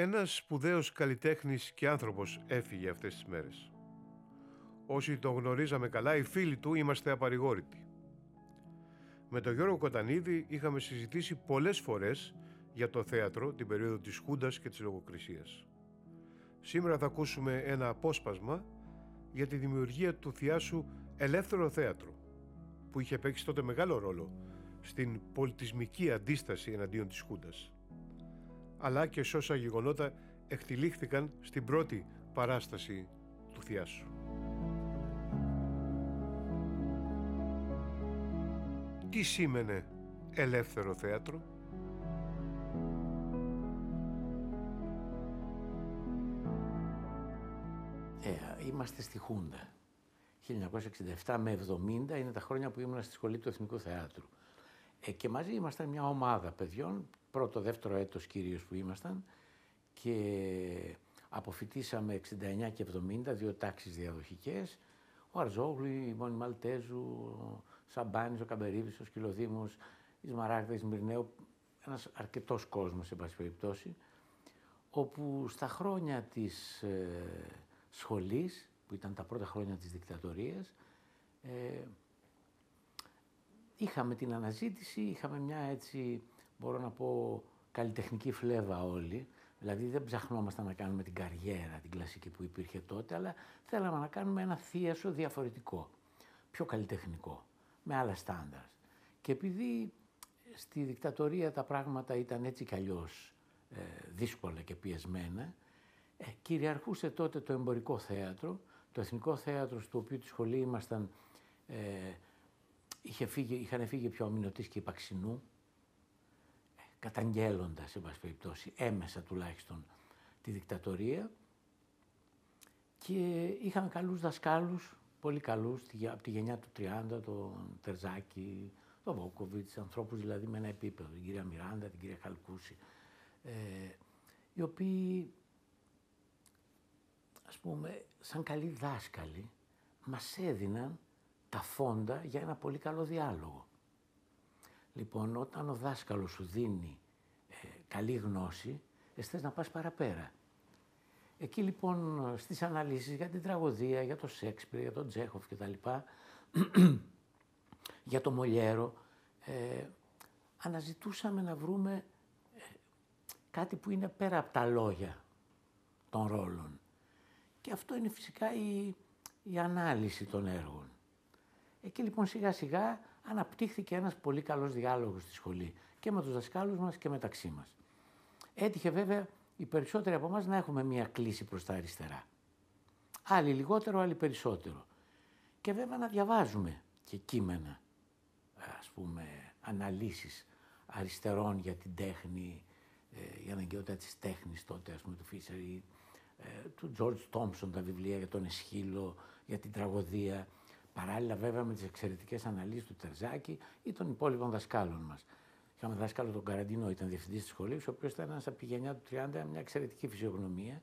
Ένας σπουδαίος καλλιτέχνης και άνθρωπος έφυγε αυτές τις μέρες. Όσοι τον γνωρίζαμε καλά, οι φίλοι του είμαστε απαρηγόρητοι. Με τον Γιώργο Κοτανίδη είχαμε συζητήσει πολλές φορές για το θέατρο την περίοδο της Χούντας και της λογοκρισίας. Σήμερα θα ακούσουμε ένα απόσπασμα για τη δημιουργία του θειάσου Ελεύθερο Θέατρο, που είχε παίξει τότε μεγάλο ρόλο στην πολιτισμική αντίσταση εναντίον της Χούντας αλλά και σε όσα γεγονότα εκτιλήχθηκαν στην πρώτη παράσταση του Θιάσου. Τι σήμαινε ελεύθερο θέατρο; Ε, είμαστε στη Χούντα. 1967 με 70 είναι τα χρόνια που ήμουν στη σχολή του Εθνικού Θεάτρου. Ε, και μαζί ήμασταν μια ομάδα παιδιών πρώτο, δεύτερο έτος κυρίως που ήμασταν και αποφυτίσαμε 69 και 70, δύο τάξεις διαδοχικές. Ο Αρζόγλου, η Μόνη Μαλτέζου, ο Σαμπάνης, ο Καμπερίβης, ο Σκυλοδήμος, η Σμαράγδα, η Σμυρνέου, ένας αρκετός κόσμος, σε πάση περιπτώσει, όπου στα χρόνια της ε, σχολής, που ήταν τα πρώτα χρόνια της δικτατορίας, ε, είχαμε την αναζήτηση, είχαμε μια έτσι μπορώ να πω, καλλιτεχνική φλέβα όλοι. Δηλαδή δεν ψαχνόμασταν να κάνουμε την καριέρα, την κλασική που υπήρχε τότε, αλλά θέλαμε να κάνουμε ένα θίασο διαφορετικό, πιο καλλιτεχνικό, με άλλα στάνταρς. Και επειδή στη δικτατορία τα πράγματα ήταν έτσι κι αλλιώς ε, δύσκολα και πιεσμένα, ε, κυριαρχούσε τότε το εμπορικό θέατρο, το εθνικό θέατρο στο οποίο τη σχολή ήμασταν, ε, είχε φύγει, είχαν φύγει πιο ο και η Παξινού, καταγγέλλοντας, σε πάση περιπτώσει, έμεσα τουλάχιστον τη δικτατορία και είχαμε καλούς δασκάλους, πολύ καλούς, από τη γενιά του 30, τον Τερζάκη, τον Βόκοβιτς, ανθρώπους δηλαδή με ένα επίπεδο, την κυρία Μιράντα, την κυρία Χαλκούση, ε, οι οποίοι, ας πούμε, σαν καλοί δάσκαλοι, μας έδιναν τα φόντα για ένα πολύ καλό διάλογο. Λοιπόν, όταν ο δάσκαλος σου δίνει ε, καλή γνώση, εσύ να πας παραπέρα. Εκεί λοιπόν στις αναλύσεις για την τραγωδία, για το Σέξπιρ, για τον Τζέχοφ κτλ. για το Μολιέρο, ε, αναζητούσαμε να βρούμε ε, κάτι που είναι πέρα από τα λόγια των ρόλων. Και αυτό είναι φυσικά η, η ανάλυση των έργων. Εκεί λοιπόν σιγά σιγά αναπτύχθηκε ένας πολύ καλός διάλογος στη σχολή και με τους δασκάλους μας και μεταξύ μας. Έτυχε βέβαια οι περισσότεροι από εμάς να έχουμε μία κλίση προς τα αριστερά. Άλλοι λιγότερο, άλλοι περισσότερο. Και βέβαια να διαβάζουμε και κείμενα, ας πούμε, αναλύσεις αριστερών για την τέχνη, ε, για αγκαιότητα της τέχνης τότε, ας πούμε, του Φίσερ ή ε, του George Thompson, τα βιβλία για τον Εσχύλο, για την τραγωδία. Παράλληλα βέβαια με τις εξαιρετικές αναλύσεις του Τερζάκη ή των υπόλοιπων δασκάλων μας. Είχαμε δάσκαλο τον Καραντίνο, ήταν διευθυντής της σχολής, ο οποίος ήταν ένας από τη γενιά του 30, μια εξαιρετική φυσιογνωμία,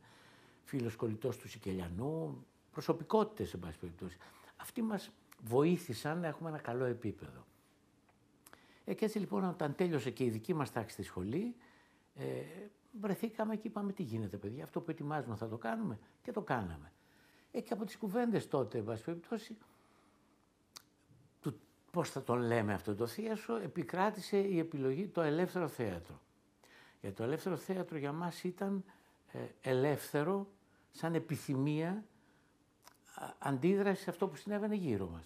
φίλος κολλητός του Σικελιανού, προσωπικότητες, εν πάση περιπτώσει. Αυτοί μας βοήθησαν να έχουμε ένα καλό επίπεδο. Ε, και έτσι λοιπόν, όταν τέλειωσε και η δική μας τάξη στη σχολή, ε, βρεθήκαμε και είπαμε: Τι γίνεται, παιδιά, αυτό που ετοιμάζουμε θα το κάνουμε και το κάναμε. Ε, και από τις κουβέντες τότε, εν πάση περιπτώσει, πώς θα τον λέμε αυτό το θίασο, επικράτησε η επιλογή το ελεύθερο θέατρο. Γιατί το ελεύθερο θέατρο για μας ήταν ε, ελεύθερο σαν επιθυμία αντίδραση σε αυτό που συνέβαινε γύρω μας.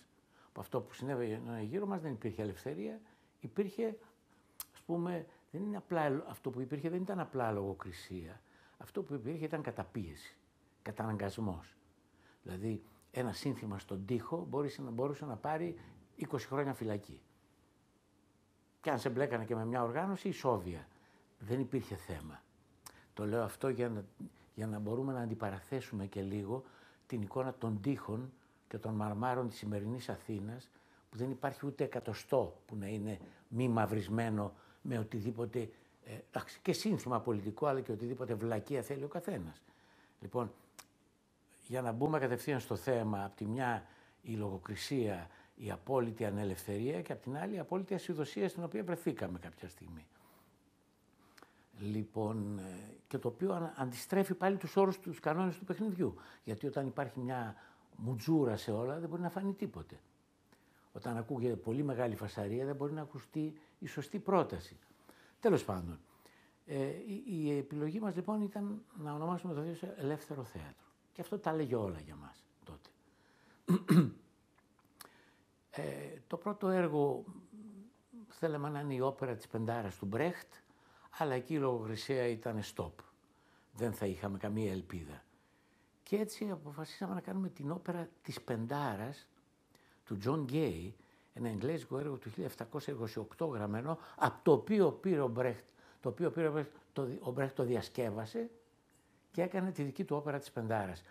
Από αυτό που συνέβαινε γύρω μας δεν υπήρχε ελευθερία, υπήρχε, ας πούμε, δεν είναι απλά, αυτό που υπήρχε δεν ήταν απλά λογοκρισία. Αυτό που υπήρχε ήταν καταπίεση, καταναγκασμός. Δηλαδή, ένα σύνθημα στον τοίχο μπορούσε να, μπορούσε να πάρει 20 χρόνια φυλακή. Και αν σε μπλέκανε και με μια οργάνωση, ισόβια. Δεν υπήρχε θέμα. Το λέω αυτό για να, για να μπορούμε να αντιπαραθέσουμε και λίγο την εικόνα των τείχων και των μαρμάρων της σημερινής Αθήνας, που δεν υπάρχει ούτε εκατοστό που να είναι μη μαυρισμένο με οτιδήποτε, ε, και σύνθημα πολιτικό, αλλά και οτιδήποτε βλακεία θέλει ο καθένας. Λοιπόν, για να μπούμε κατευθείαν στο θέμα, από τη μια η λογοκρισία η απόλυτη ανελευθερία και απ' την άλλη η απόλυτη ασυδοσία στην οποία βρεθήκαμε κάποια στιγμή. Λοιπόν, ε, και το οποίο αντιστρέφει πάλι τους όρους, τους κανόνες του παιχνιδιού. Γιατί όταν υπάρχει μια μουτζούρα σε όλα δεν μπορεί να φανεί τίποτε. Όταν ακούγεται πολύ μεγάλη φασαρία δεν μπορεί να ακουστεί η σωστή πρόταση. Τέλος πάντων, ε, η, η, επιλογή μας λοιπόν ήταν να ονομάσουμε το θέατρο ελεύθερο θέατρο. Και αυτό τα λέγει όλα για μας τότε. Ε, το πρώτο έργο θέλαμε να είναι η όπερα της Πεντάρας του Μπρεχτ, αλλά εκεί η λογοκρισία ήταν stop. Δεν θα είχαμε καμία ελπίδα. Και έτσι αποφασίσαμε να κάνουμε την όπερα της Πεντάρας του Τζον Γκέι, ένα εγγλέζικο έργο του 1728 γραμμένο, από το οποίο πήρε ο Μπρέχτ, το οποίο πήρε ο Μπρέχτ, το, ο Μπρέχτ το διασκεύασε και έκανε τη δική του όπερα της Πεντάρας,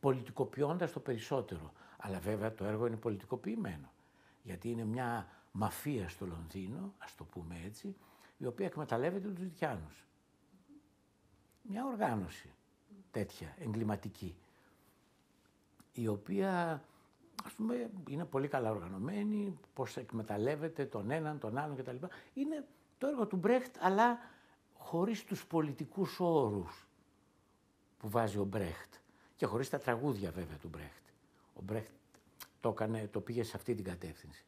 πολιτικοποιώντας το περισσότερο. Αλλά βέβαια το έργο είναι πολιτικοποιημένο, γιατί είναι μια μαφία στο Λονδίνο, ας το πούμε έτσι, η οποία εκμεταλλεύεται τους Δυτιάνους. Μια οργάνωση τέτοια, εγκληματική, η οποία ας πούμε είναι πολύ καλά οργανωμένη, πώς εκμεταλλεύεται τον έναν, τον άλλον κτλ. Είναι το έργο του Μπρέχτ, αλλά χωρίς τους πολιτικούς όρους που βάζει ο Μπρέχτ και χωρίς τα τραγούδια βέβαια του Μπρέχτ. Ο Μπρέχτ το, έκανε, το πήγε σε αυτή την κατεύθυνση.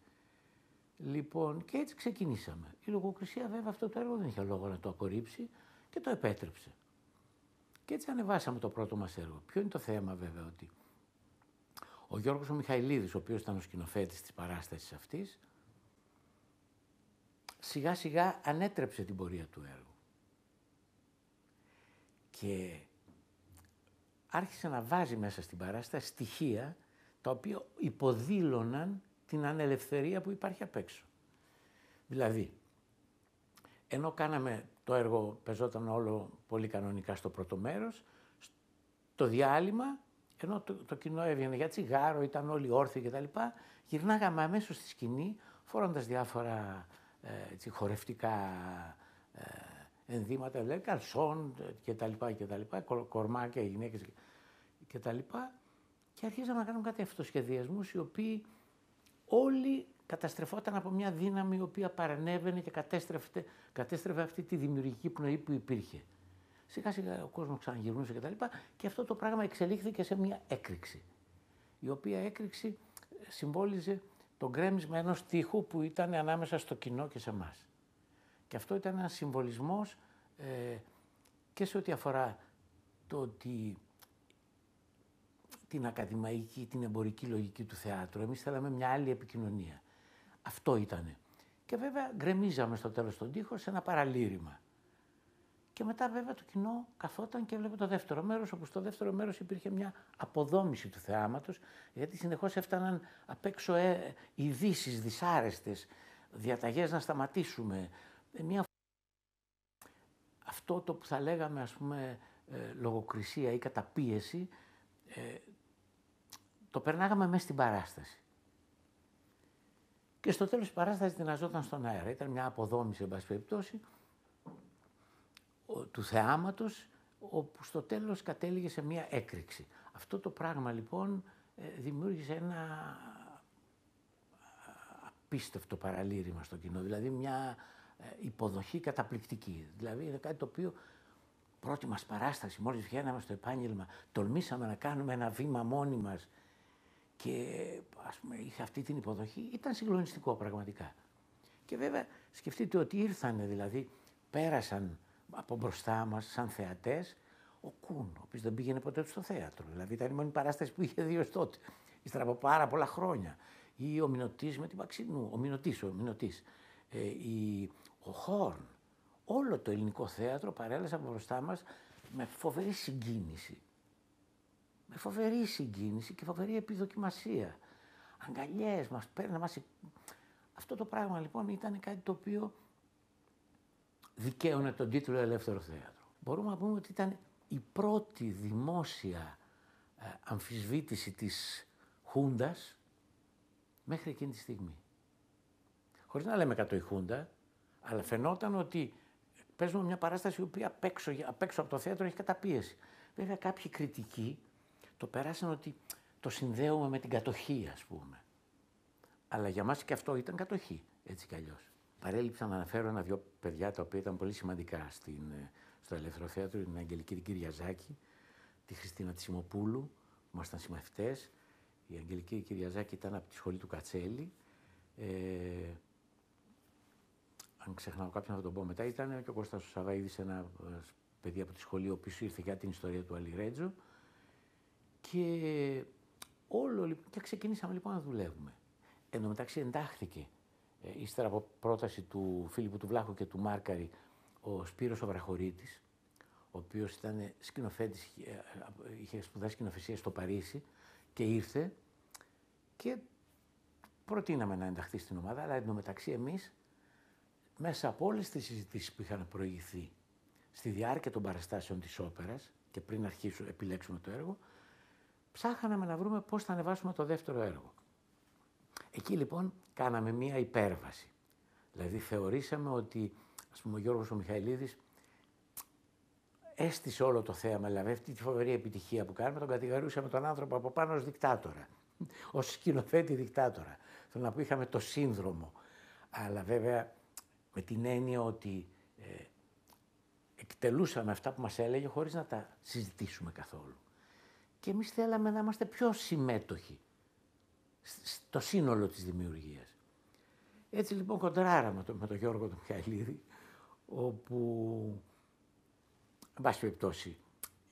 Λοιπόν, και έτσι ξεκινήσαμε. Η λογοκρισία βέβαια αυτό το έργο δεν είχε λόγο να το απορρίψει και το επέτρεψε. Και έτσι ανεβάσαμε το πρώτο μας έργο. Ποιο είναι το θέμα βέβαια ότι ο Γιώργος ο Μιχαηλίδης, ο οποίος ήταν ο σκηνοθέτης της παράστασης αυτής, σιγά σιγά ανέτρεψε την πορεία του έργου. Και άρχισε να βάζει μέσα στην παράσταση στοιχεία τα οποία υποδήλωναν την ανελευθερία που υπάρχει απ' έξω. Δηλαδή, ενώ κάναμε το έργο, πεζόταν όλο πολύ κανονικά στο πρώτο μέρος, το διάλειμμα, ενώ το, το κοινό έβγαινε για τσιγάρο, ήταν όλοι όρθιοι κτλ. Γυρνάγαμε αμέσως στη σκηνή, φορώντας διάφορα ε, έτσι, χορευτικά ε, ενδύματα, δηλαδή καλσόν κτλ. κτλ κορμάκια, γυναίκες κτλ. Και αρχίζαμε να κάνουμε κάτι αυτοσχεδιασμούς οι οποίοι όλοι καταστρεφόταν από μια δύναμη η οποία παρανέβαινε και κατέστρεφε, κατέστρεφε αυτή τη δημιουργική πνοή που υπήρχε. Σιγά σιγά ο κόσμος ξαναγυρνούσε κτλ. Και, και αυτό το πράγμα εξελίχθηκε σε μια έκρηξη. Η οποία έκρηξη συμβόλιζε το γκρέμισμα ενός τείχου που ήταν ανάμεσα στο κοινό και σε εμάς. Και αυτό ήταν ένας συμβολισμός ε, και σε ό,τι αφορά το ότι την ακαδημαϊκή, την εμπορική λογική του θεάτρου. Εμείς θέλαμε μια άλλη επικοινωνία. Αυτό ήτανε. Και βέβαια γκρεμίζαμε στο τέλος τον τοίχο σε ένα παραλήρημα. Και μετά βέβαια το κοινό καθόταν και έβλεπε το δεύτερο μέρος, όπου στο δεύτερο μέρος υπήρχε μια αποδόμηση του θεάματος, γιατί συνεχώς έφταναν απ' έξω ε, ειδήσεις δυσάρεστες, διαταγές να σταματήσουμε. Ε, μια... Αυτό το που θα λέγαμε ας πούμε ε, λογοκρισία ή καταπίεση, ε, το περνάγαμε μέσα στην παράσταση. Και στο τέλος η παράστασης δυναζόταν στον αέρα. Ήταν μια αποδόμηση, εν πάση περιπτώσει, του θεάματος, όπου στο τέλος κατέληγε σε μια έκρηξη. Αυτό το πράγμα λοιπόν ε, δημιούργησε ένα απίστευτο παραλήρημα στο κοινό, δηλαδή μια ε, υποδοχή καταπληκτική. Δηλαδή είναι κάτι το οποίο πρώτη μας παράσταση, μόλις βγαίναμε στο επάγγελμα, τολμήσαμε να κάνουμε ένα βήμα μόνοι μας και ας πούμε είχε αυτή την υποδοχή, ήταν συγκλονιστικό πραγματικά. Και βέβαια σκεφτείτε ότι ήρθαν δηλαδή, πέρασαν από μπροστά μας σαν θεατές, ο Κούν, ο οποίος δεν πήγαινε ποτέ στο θέατρο. Δηλαδή ήταν η μόνη παράσταση που είχε δει ως τότε, ύστερα από πάρα πολλά χρόνια. Ή ο Μινωτής με την Παξινού, ο Μινωτής, ο Μινωτής. Ε, η, ο Χόρν, όλο το ελληνικό θέατρο παρέλασε από μπροστά μας με φοβερή συγκίνηση με φοβερή συγκίνηση και φοβερή επιδοκιμασία. Αγκαλιές μας παίρνει, μας... Αυτό το πράγμα λοιπόν ήταν κάτι το οποίο δικαίωνε τον τίτλο Ελεύθερο Θέατρο. Μπορούμε να πούμε ότι ήταν η πρώτη δημόσια ε, αμφισβήτηση της Χούντας μέχρι εκείνη τη στιγμή. Χωρίς να λέμε κατ' η Χούντα, αλλά φαινόταν ότι παίζουμε μια παράσταση η οποία απ' έξω, απ έξω από το θέατρο έχει καταπίεση. Βέβαια κάποιοι κριτικοί το περάσαν ότι το συνδέουμε με την κατοχή, ας πούμε. Αλλά για μας και αυτό ήταν κατοχή, έτσι κι αλλιώς. Παρέλειψα να αναφέρω ένα-δυο παιδιά τα οποία ήταν πολύ σημαντικά στην, στο Ελεύθερο Θέατρο, την Αγγελική την Κυριαζάκη, τη Χριστίνα Τσιμοπούλου, που ήμασταν συμμαθητές. Η Αγγελική Κυριαζάκη ήταν από τη σχολή του Κατσέλη. Ε, αν ξεχνάω κάποιον θα τον πω μετά, ήταν και ο Κώστας Σαβαίδης, ένας ε, παιδί από τη σχολή, ο οποίος ήρθε για την ιστορία του Αλιρέτζο. Και όλο λοιπόν, και ξεκινήσαμε λοιπόν να δουλεύουμε. Εν τω μεταξύ εντάχθηκε, ε, ύστερα από πρόταση του Φίλιππου του Βλάχου και του Μάρκαρη, ο Σπύρος ο Βραχωρίτης, ο οποίος ήταν σκηνοθέτης, ε, ε, είχε σπουδάσει σκηνοθεσία στο Παρίσι και ήρθε και προτείναμε να ενταχθεί στην ομάδα, αλλά εντωμεταξύ εμείς μέσα από όλες τις συζητήσεις που είχαν προηγηθεί στη διάρκεια των παραστάσεων της όπερας και πριν αρχίσουμε, επιλέξουμε το έργο, ψάχναμε να βρούμε πώς θα ανεβάσουμε το δεύτερο έργο. Εκεί λοιπόν κάναμε μία υπέρβαση. Δηλαδή θεωρήσαμε ότι, ας πούμε, ο Γιώργος ο Μιχαηλίδης έστησε όλο το θέαμα, δηλαδή αυτή τη φοβερή επιτυχία που κάνουμε, τον κατηγορούσαμε τον άνθρωπο από πάνω ως δικτάτορα, ως σκηνοθέτη δικτάτορα. Θέλω να πω είχαμε το σύνδρομο, αλλά βέβαια με την έννοια ότι ε, εκτελούσαμε αυτά που μας έλεγε χωρίς να τα συζητήσουμε καθόλου. Και εμείς θέλαμε να είμαστε πιο συμμέτοχοι στο σύνολο της δημιουργίας. Έτσι λοιπόν κοντράραμε το, με τον Γιώργο τον Μιχαηλίδη, όπου, εν πάση περιπτώσει,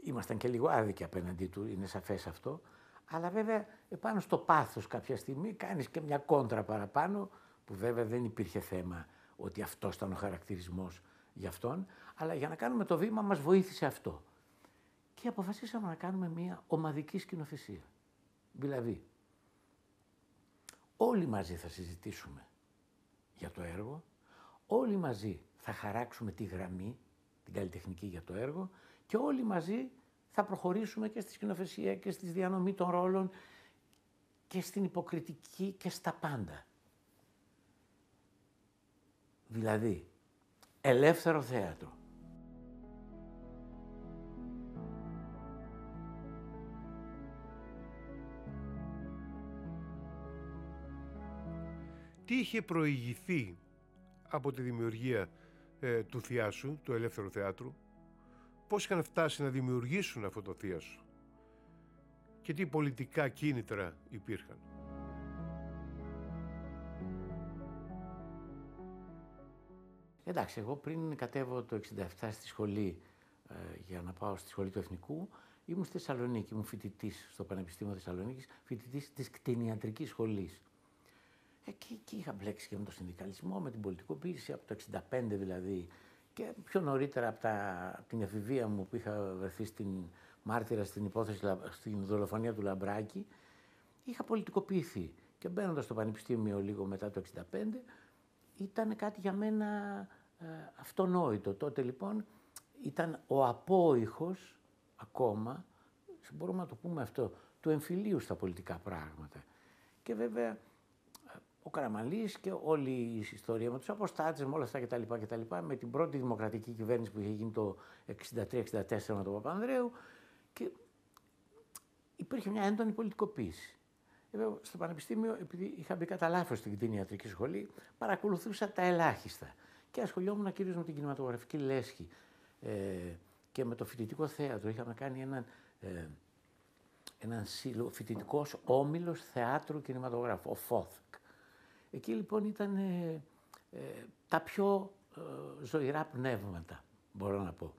ήμασταν και λίγο άδικοι απέναντί του, είναι σαφές αυτό, αλλά βέβαια επάνω στο πάθος κάποια στιγμή κάνεις και μια κόντρα παραπάνω, που βέβαια δεν υπήρχε θέμα ότι αυτός ήταν ο χαρακτηρισμός για αυτόν, αλλά για να κάνουμε το βήμα μας βοήθησε αυτό. Και αποφασίσαμε να κάνουμε μια ομαδική σκηνοθεσία. Δηλαδή, όλοι μαζί θα συζητήσουμε για το έργο, όλοι μαζί θα χαράξουμε τη γραμμή, την καλλιτεχνική για το έργο και όλοι μαζί θα προχωρήσουμε και στη σκηνοθεσία και στη διανομή των ρόλων και στην υποκριτική και στα πάντα. Δηλαδή, ελεύθερο θέατρο. Τι είχε προηγηθεί από τη δημιουργία ε, του Θιάσου, του Ελεύθερου Θεάτρου, πώς είχαν φτάσει να δημιουργήσουν αυτό το Θιάσου και τι πολιτικά κίνητρα υπήρχαν; Εντάξει, εγώ πριν κατέβω το 67 στη σχολή ε, για να πάω στη σχολή του Εθνικού, ήμουν στη Θεσσαλονίκη, ήμουν φοιτητής στο Πανεπιστήμιο Θεσσαλονίκης, φοιτητής της κτηνιατρικής σχολής. Εκεί, εκεί είχα μπλέξει και με τον συνδικαλισμό, με την πολιτικοποίηση, από το 65 δηλαδή, και πιο νωρίτερα από, τα, την εφηβεία μου που είχα βρεθεί στην μάρτυρα στην υπόθεση, στην δολοφονία του Λαμπράκη, είχα πολιτικοποιηθεί. Και μπαίνοντας στο Πανεπιστήμιο λίγο μετά το 65, ήταν κάτι για μένα ε, αυτονόητο. Τότε λοιπόν ήταν ο απόϊχος ακόμα, μπορούμε να το πούμε αυτό, του εμφυλίου στα πολιτικά πράγματα. Και βέβαια ο Καραμαλής και όλη η ιστορία με τους αποστάτες, με όλα αυτά κτλ. κτλ με την πρώτη δημοκρατική κυβέρνηση που είχε γίνει το 63-64 με τον Παπανδρέου και υπήρχε μια έντονη πολιτικοποίηση. Βέβαια, στο Πανεπιστήμιο, επειδή είχα μπει κατά λάθος στην κτηνιατρική σχολή, παρακολουθούσα τα ελάχιστα. Και ασχολιόμουν κυρίως με την κινηματογραφική λέσχη ε, και με το φοιτητικό θέατρο. Είχαμε κάνει έναν, ε, έναν φοιτητικός όμιλος θεάτρου κινηματογράφου, ο ΦΟΘΚ. Εκεί λοιπόν ήταν ε, ε, τα πιο ε, ζωηρά πνεύματα, μπορώ να πω,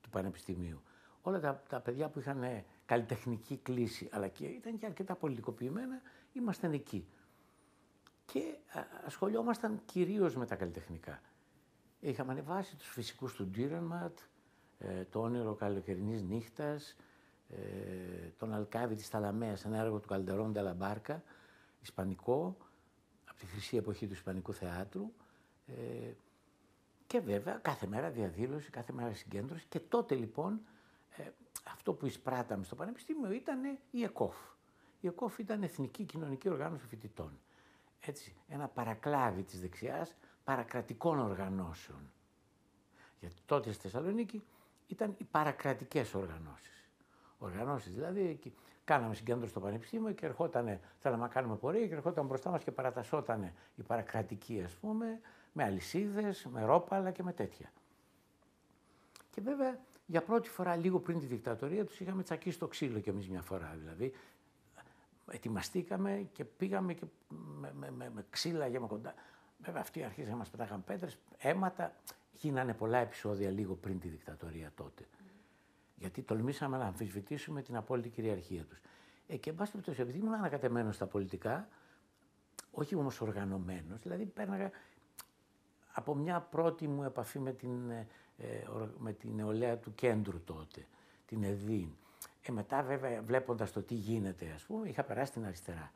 του Πανεπιστημίου. Όλα τα, τα παιδιά που είχαν καλλιτεχνική κλίση, αλλά και ήταν και αρκετά πολιτικοποιημένα, ήμασταν εκεί. Και ασχολιόμασταν κυρίως με τα καλλιτεχνικά. Είχαμε ανεβάσει τους φυσικούς του Ντύρενματ, το όνειρο καλοκαιρινής νύχτας, τον Αλκάβη της Ταλαμέας, ένα έργο του Καλντερόν Ντελαμπάρκα, ισπανικό, από τη χρυσή εποχή του Ισπανικού θεάτρου. Ε, και βέβαια κάθε μέρα διαδήλωση, κάθε μέρα συγκέντρωση. Και τότε λοιπόν ε, αυτό που εισπράταμε στο Πανεπιστήμιο ήταν η ΕΚΟΦ. Η ΕΚΟΦ ήταν Εθνική Κοινωνική Οργάνωση Φοιτητών. Έτσι, ένα παρακλάδι της δεξιάς παρακρατικών οργανώσεων. Γιατί τότε στη Θεσσαλονίκη ήταν οι παρακρατικές οργανώσεις. Οργανώσεις δηλαδή, κάναμε συγκέντρωση στο Πανεπιστήμιο και ερχόταν, θέλαμε να κάνουμε πορεία και ερχόταν μπροστά μας και παρατασσόταν η παρακρατική ας πούμε, με αλυσίδες, με ρόπαλα και με τέτοια. Και βέβαια για πρώτη φορά, λίγο πριν τη δικτατορία, τους είχαμε τσακίσει το ξύλο κι εμείς μια φορά. Δηλαδή, ετοιμαστήκαμε και πήγαμε και με, με, με, με ξύλα για κοντά. Βέβαια, αυτοί αρχίσαν να μας πετάγαν πέτρες, αίματα. Γίνανε πολλά επεισόδια λίγο πριν τη δικτατορία τότε. Γιατί τολμήσαμε να αμφισβητήσουμε την απόλυτη κυριαρχία τους. Ε, και εν πάση περιπτώσει, επειδή ήμουν ανακατεμένος στα πολιτικά, όχι όμως οργανωμένος, δηλαδή πέρναγα από μια πρώτη μου επαφή με την, ε, με την νεολαία του κέντρου τότε, την ΕΔΗΝ. Ε, μετά βέβαια βλέποντας το τι γίνεται ας πούμε, είχα περάσει την αριστερά,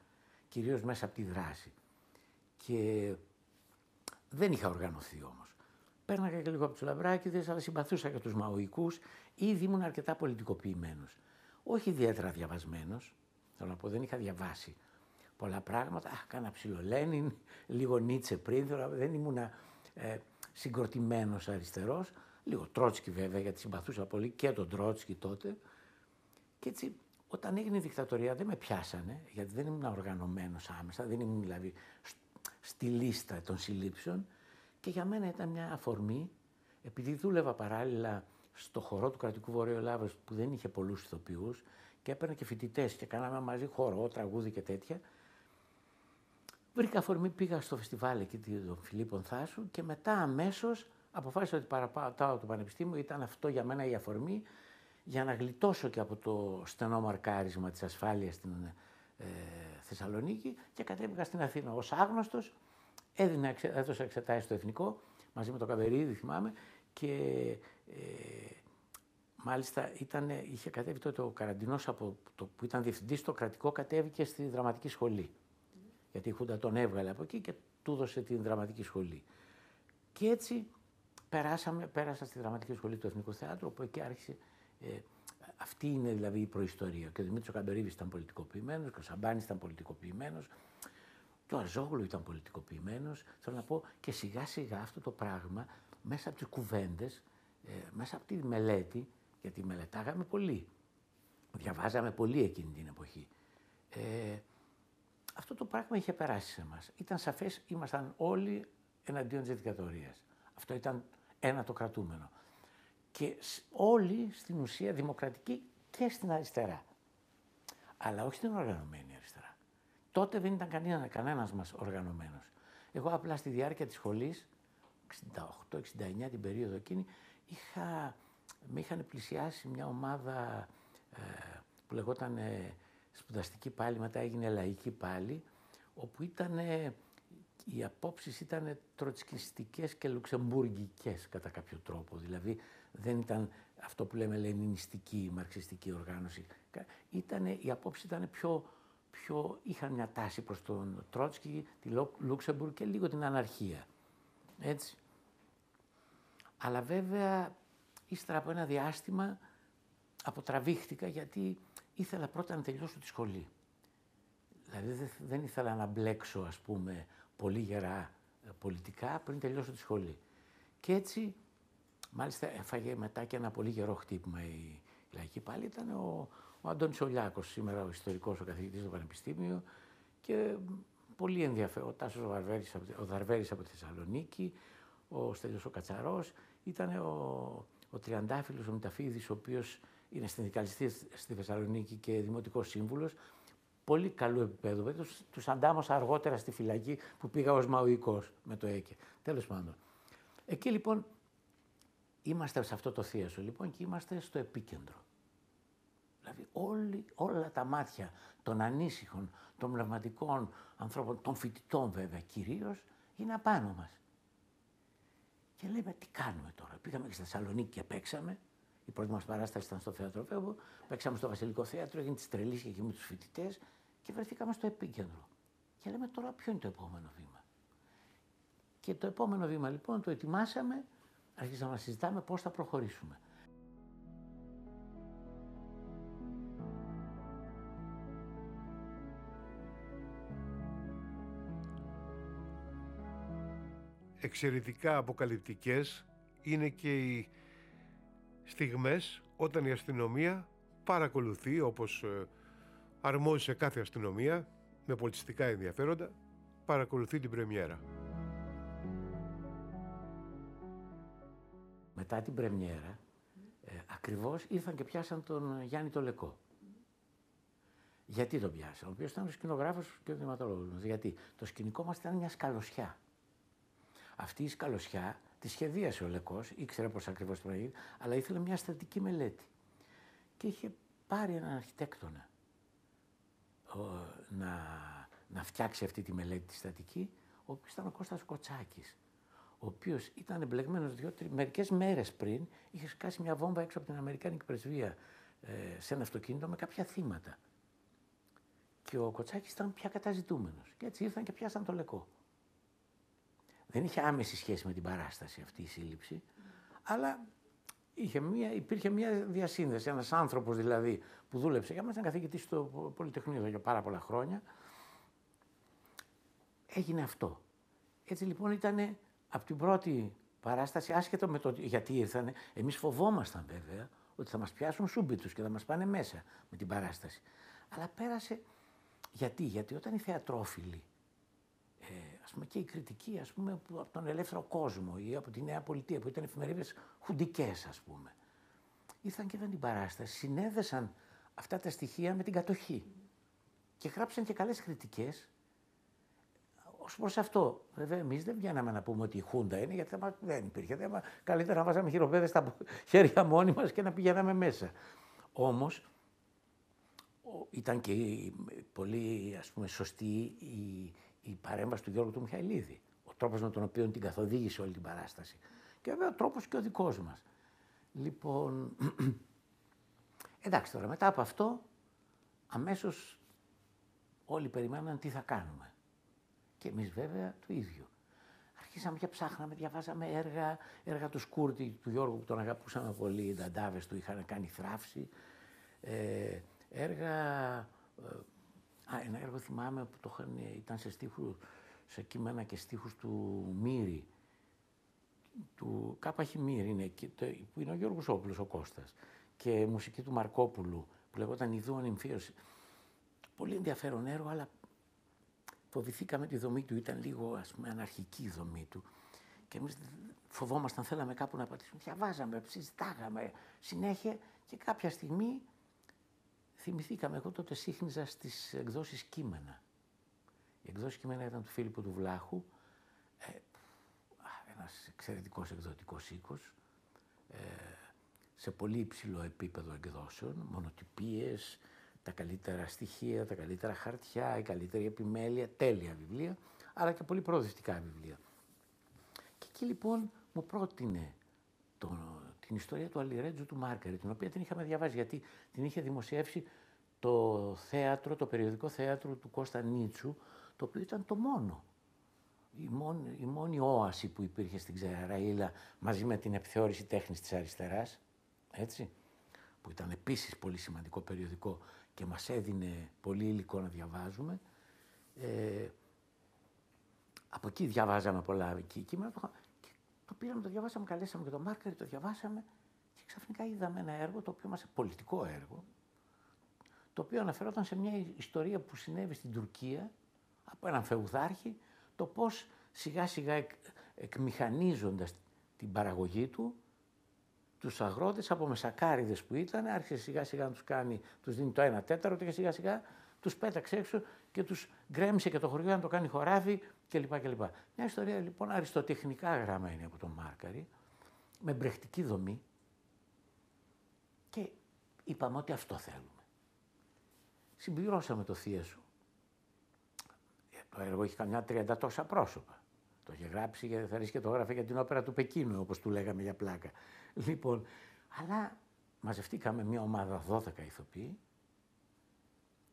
κυρίως μέσα από τη δράση. Και δεν είχα οργανωθεί όμως. Πέρναγα και λίγο από τους Λαβράκηδες, αλλά συμπαθούσα και τους Μαοϊκούς. Ήδη ήμουν αρκετά πολιτικοποιημένος. Όχι ιδιαίτερα διαβασμένος, θέλω να πω, δεν είχα διαβάσει πολλά πράγματα. Αχ, κάνα ψιλολένιν, λίγο Νίτσε πριν, δεν ήμουν ε, συγκροτημένος αριστερός. Λίγο Τρότσκι βέβαια, γιατί συμπαθούσα πολύ και τον Τρότσκι τότε. Και έτσι, όταν έγινε η δικτατορία δεν με πιάσανε, γιατί δεν ήμουν οργανωμένος άμεσα, δεν ήμουν δηλαδή στη λίστα των συλλήψεων. Και για μένα ήταν μια αφορμή, επειδή δούλευα παράλληλα στο χορό του κρατικού Βορείου Ελλάδος που δεν είχε πολλούς ηθοποιούς και έπαιρνα και φοιτητές και κάναμε μαζί χορό, τραγούδι και τέτοια. Βρήκα αφορμή, πήγα στο φεστιβάλ εκεί των Φιλίππων Θάσου και μετά αμέσως αποφάσισα ότι παραπατάω το Πανεπιστήμιο. Ήταν αυτό για μένα η αφορμή για να γλιτώσω και από το στενό μαρκάρισμα της ασφάλειας στην ε, Θεσσαλονίκη και κατέβηκα στην Αθήνα ως άγνωστος, έδινα, έδωσα εξετάσεις στο Εθνικό, μαζί με το Καβερίδη θυμάμαι, και ε, μάλιστα ήταν, είχε κατέβει τότε ο Καραντινός από το, που ήταν διευθυντής στο κρατικό, κατέβηκε στη δραματική σχολή. Γιατί η Χούντα τον έβγαλε από εκεί και του έδωσε την δραματική σχολή. Και έτσι περάσαμε, πέρασα στη δραματική σχολή του Εθνικού Θεάτρου, όπου εκεί άρχισε ε, αυτή είναι δηλαδή η προϊστορία. Και ο Δημήτρης Καμπερίβη ήταν πολιτικοποιημένος, και ο Σαμπάνης ήταν πολιτικοποιημένος, και ο Αρζόγλου ήταν πολιτικοποιημένος. Θέλω να πω και σιγά σιγά αυτό το πράγμα μέσα από τις κουβέντες, ε, μέσα από τη μελέτη, γιατί μελετάγαμε πολύ. Διαβάζαμε πολύ εκείνη την εποχή. Ε, αυτό το πράγμα είχε περάσει σε εμάς. Ήταν σαφές, ήμασταν όλοι εναντίον της δικτατορίας. Αυτό ήταν ένα το κρατούμενο και όλοι στην ουσία δημοκρατικοί και στην αριστερά. Αλλά όχι στην οργανωμένη αριστερά. Τότε δεν ήταν κανένα, κανένας μας οργανωμένος. Εγώ απλά στη διάρκεια της σχολής, 68-69 την περίοδο εκείνη, είχα, με είχαν πλησιάσει μια ομάδα ε, που λεγόταν ε, σπουδαστική πάλι, μετά έγινε λαϊκή πάλι, όπου ήταν, οι απόψεις ήταν τροτσκιστικές και λουξεμβουργικές κατά κάποιο τρόπο. Δηλαδή δεν ήταν αυτό που λέμε λενινιστική, μαρξιστική οργάνωση. Ήτανε, οι απόψεις ήταν πιο, πιο, είχαν μια τάση προς τον Τρότσκι, τη Λούξεμπουργκ και λίγο την αναρχία. Έτσι. Αλλά βέβαια, ύστερα από ένα διάστημα, αποτραβήχτηκα γιατί ήθελα πρώτα να τελειώσω τη σχολή. Δηλαδή δεν ήθελα να μπλέξω, ας πούμε, πολύ γερά ε, πολιτικά πριν τελειώσω τη σχολή. Και έτσι Μάλιστα έφαγε μετά και ένα πολύ γερό χτύπημα η, λαϊκή πάλι. Ήταν ο, ο Αντώνης Ολιάκος, σήμερα ο ιστορικός, ο καθηγητής του Πανεπιστήμιου και πολύ ενδιαφέρον. Ο Τάσος Βαρβέρης, ο Δαρβέρης από τη Θεσσαλονίκη, ο Στέλιος ο Κατσαρός, ήταν ο, ο Τριαντάφυλλος, ο Μηταφίδης, ο οποίος είναι συνδικαλιστής στη Θεσσαλονίκη και δημοτικός σύμβουλος, πολύ καλού επίπεδου. Τους, τους αντάμωσα αργότερα στη φυλακή που πήγα ως μαουικός με το ΕΚΕ. Τέλος πάντων. Εκεί λοιπόν Είμαστε σε αυτό το θίασο λοιπόν και είμαστε στο επίκεντρο. Δηλαδή όλοι, όλα τα μάτια των ανήσυχων, των πνευματικών ανθρώπων, των φοιτητών βέβαια κυρίως, είναι απάνω μας. Και λέμε τι κάνουμε τώρα. Πήγαμε και στη Θεσσαλονίκη και παίξαμε. Η πρώτη μας παράσταση ήταν στο Θέατρο Φεύγο. Παίξαμε στο Βασιλικό Θέατρο, έγινε τη τρελή και εκεί με τους φοιτητές και βρεθήκαμε στο επίκεντρο. Και λέμε τώρα ποιο είναι το επόμενο βήμα; Και το επόμενο βήμα λοιπόν το ετοιμάσαμε αρχίσαμε να συζητάμε πώς θα προχωρήσουμε. Εξαιρετικά αποκαλυπτικές είναι και οι στιγμές όταν η αστυνομία παρακολουθεί όπως ε, αρμόζει σε κάθε αστυνομία με πολιτιστικά ενδιαφέροντα παρακολουθεί την πρεμιέρα. μετά την πρεμιέρα, ακριβώς ήρθαν και πιάσαν τον Γιάννη Τολεκό. Γιατί τον πιάσαν, ο οποίος ήταν ο σκηνογράφος και ο δημοτολόγο μας. Γιατί το σκηνικό μας ήταν μια σκαλωσιά. Αυτή η σκαλωσιά τη σχεδίασε ο Λεκός, ήξερε πώς ακριβώς το γίνει, αλλά ήθελε μια στατική μελέτη. Και είχε πάρει έναν αρχιτέκτονα να, να φτιάξει αυτή τη μελέτη τη στατική, ο οποίος ήταν ο Κώστας Κοτσάκης, ο οποίος ήταν εμπλεγμένος μερικές μέρες πριν, είχε σκάσει μια βόμβα έξω από την Αμερικάνικη πρεσβεία ε, σε ένα αυτοκίνητο με κάποια θύματα. Και ο Κοτσάκης ήταν πια καταζητούμενος. Και έτσι ήρθαν και πιάσαν το λεκό. Δεν είχε άμεση σχέση με την παράσταση αυτή η σύλληψη, αλλά είχε μια, υπήρχε μια διασύνδεση. Ένας άνθρωπος δηλαδή που δούλεψε για μας, ήταν καθηγητής στο Πολυτεχνείο για πάρα πολλά χρόνια. Έγινε αυτό. Έτσι λοιπόν ήταν από την πρώτη παράσταση, άσχετο με το γιατί ήρθαν, εμείς φοβόμασταν βέβαια ότι θα μας πιάσουν σούμπιτου και θα μας πάνε μέσα με την παράσταση. Αλλά πέρασε. Γιατί, γιατί όταν οι θεατρόφιλοι ε, ας πούμε, και η κριτική ας πούμε, από τον ελεύθερο κόσμο ή από τη Νέα Πολιτεία που ήταν εφημερίδες χουντικές ας πούμε. Ήρθαν και είδαν την παράσταση, συνέδεσαν αυτά τα στοιχεία με την κατοχή και γράψαν και καλές κριτικές Ω προς αυτό, βέβαια, εμείς δεν βγαίναμε να πούμε ότι η Χούντα είναι, γιατί δεν υπήρχε θέμα. Καλύτερα να βάζαμε χειροπέδες στα χέρια μόνοι μας και να πηγαίναμε μέσα. Όμως, ήταν και πολύ ας πούμε, σωστή η, η παρέμβαση του Γιώργου του Μιχαηλίδη. Ο τρόπος με τον οποίο την καθοδήγησε όλη την παράσταση. Και βέβαια ο τρόπος και ο δικός μας. Λοιπόν, εντάξει τώρα, μετά από αυτό, αμέσως όλοι περιμέναν τι θα κάνουμε. Και εμείς βέβαια το ίδιο. Αρχίσαμε και ψάχναμε, διαβάζαμε έργα, έργα του Σκούρτη, του Γιώργου που τον αγαπούσαμε πολύ, οι νταντάβες του είχαν κάνει θράψη. Ε, έργα ε, Α, ένα έργο θυμάμαι που το είχαν, ήταν σε στίχους, σε κείμενα και στίχους του Μύρη. Του Κάπαχη Μύρη είναι, που είναι ο Γιώργος Όπουλος, ο Κώστας. Και μουσική του Μαρκόπουλου, που λεγόταν «Ιδού Ανυμφίωση». Πολύ ενδιαφέρον έργο, αλλά φοβηθήκαμε τη δομή του, ήταν λίγο ας πούμε αναρχική η δομή του. Και εμείς φοβόμασταν, θέλαμε κάπου να πατήσουμε. Διαβάζαμε, συζητάγαμε συνέχεια και κάποια στιγμή θυμηθήκαμε, εγώ τότε σύχνιζα στις εκδόσεις κείμενα. Η εκδόση κείμενα ήταν του Φίλιππου του Βλάχου, ε, ένας εξαιρετικός εκδοτικός οίκος, ε, σε πολύ υψηλό επίπεδο εκδόσεων, μονοτυπίες, τα καλύτερα στοιχεία, τα καλύτερα χαρτιά, η καλύτερη επιμέλεια, τέλεια βιβλία, αλλά και πολύ προοδευτικά βιβλία. Και εκεί λοιπόν μου πρότεινε τον, την ιστορία του Αλιρέτζου του Μάρκερ, την οποία την είχαμε διαβάσει γιατί την είχε δημοσιεύσει το θέατρο, το περιοδικό θέατρο του Κώστα Νίτσου, το οποίο ήταν το μόνο. Η μόνη, η μόνη όαση που υπήρχε στην Ξεραΐλα μαζί με την επιθεώρηση τέχνης της αριστεράς, έτσι, που ήταν επίσης πολύ σημαντικό περιοδικό και μας έδινε πολύ υλικό να διαβάζουμε. Ε, από εκεί διαβάζαμε πολλά κείμενα το πήραμε, το διαβάσαμε, καλέσαμε και τον Μάρκερ, το διαβάσαμε και ξαφνικά είδαμε ένα έργο το οποίο μας πολιτικό έργο, το οποίο αναφερόταν σε μια ιστορία που συνέβη στην Τουρκία από έναν φεουδάρχη, το πώς σιγά σιγά εκ, εκμηχανίζοντας την παραγωγή του, τους αγρότες από μεσακάριδες που ήταν, άρχισε σιγά σιγά να τους κάνει, τους δίνει το ένα τέταρτο και σιγά σιγά τους πέταξε έξω και τους γκρέμισε και το χωριό να το κάνει χωράφι κλπ. κλπ. Μια ιστορία λοιπόν αριστοτεχνικά γραμμένη από τον Μάρκαρη, με μπρεχτική δομή και είπαμε ότι αυτό θέλουμε. Συμπληρώσαμε το θεία σου. Ε, το έργο έχει καμιά τριάντα τόσα πρόσωπα. Το είχε γράψει και θα και το γράφει για την όπερα του Πεκίνου, όπως του λέγαμε για πλάκα. Λοιπόν, αλλά μαζευτήκαμε μια ομάδα 12 ηθοποιοί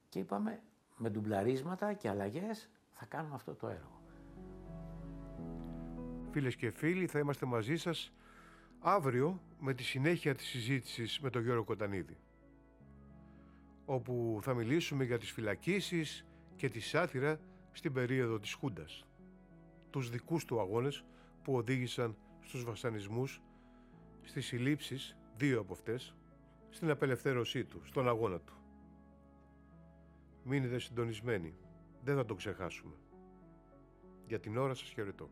και είπαμε με ντουμπλαρίσματα και αλλαγές θα κάνουμε αυτό το έργο. Φίλες και φίλοι, θα είμαστε μαζί σας αύριο με τη συνέχεια της συζήτησης με τον Γιώργο Κοντανίδη όπου θα μιλήσουμε για τις φυλακίσεις και τη σάτυρα στην περίοδο της Χούντας. Τους δικούς του αγώνες που οδήγησαν στους βασανισμούς, στις συλλήψεις, δύο από αυτές, στην απελευθέρωσή του, στον αγώνα του. Μείνετε συντονισμένοι. Δεν θα το ξεχάσουμε. Για την ώρα σας χαιρετώ.